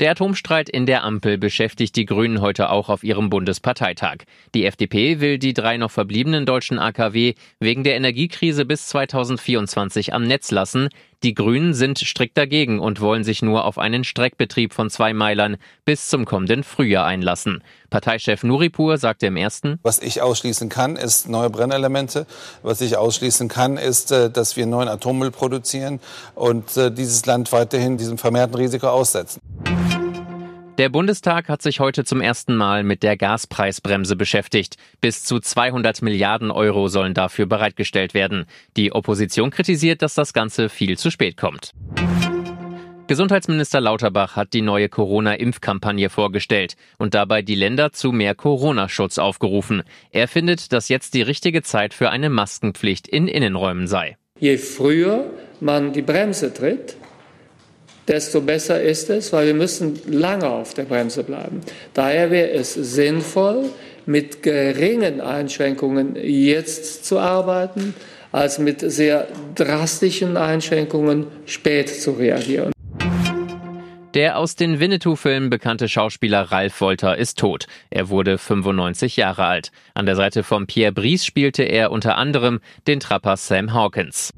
Der Atomstreit in der Ampel beschäftigt die Grünen heute auch auf ihrem Bundesparteitag. Die FDP will die drei noch verbliebenen deutschen AKW wegen der Energiekrise bis 2024 am Netz lassen. Die Grünen sind strikt dagegen und wollen sich nur auf einen Streckbetrieb von zwei Meilern bis zum kommenden Frühjahr einlassen. Parteichef Nuripur sagte im ersten, Was ich ausschließen kann, ist neue Brennelemente. Was ich ausschließen kann, ist, äh, dass wir neuen Atommüll produzieren und äh, dieses Land weiterhin diesem vermehrten Risiko aussetzen. Der Bundestag hat sich heute zum ersten Mal mit der Gaspreisbremse beschäftigt. Bis zu 200 Milliarden Euro sollen dafür bereitgestellt werden. Die Opposition kritisiert, dass das Ganze viel zu spät kommt. Gesundheitsminister Lauterbach hat die neue Corona-Impfkampagne vorgestellt und dabei die Länder zu mehr Corona-Schutz aufgerufen. Er findet, dass jetzt die richtige Zeit für eine Maskenpflicht in Innenräumen sei. Je früher man die Bremse tritt, desto besser ist es, weil wir müssen lange auf der Bremse bleiben. Daher wäre es sinnvoll, mit geringen Einschränkungen jetzt zu arbeiten, als mit sehr drastischen Einschränkungen spät zu reagieren. Der aus den Winnetou-Filmen bekannte Schauspieler Ralf Wolter ist tot. Er wurde 95 Jahre alt. An der Seite von Pierre Brice spielte er unter anderem den Trapper Sam Hawkins.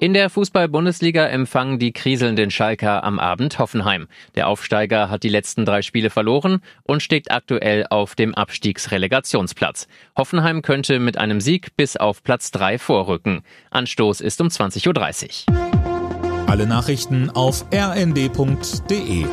In der Fußball-Bundesliga empfangen die kriselnden Schalker am Abend Hoffenheim. Der Aufsteiger hat die letzten drei Spiele verloren und steht aktuell auf dem Abstiegsrelegationsplatz. Hoffenheim könnte mit einem Sieg bis auf Platz drei vorrücken. Anstoß ist um 20.30 Uhr. Alle Nachrichten auf rnd.de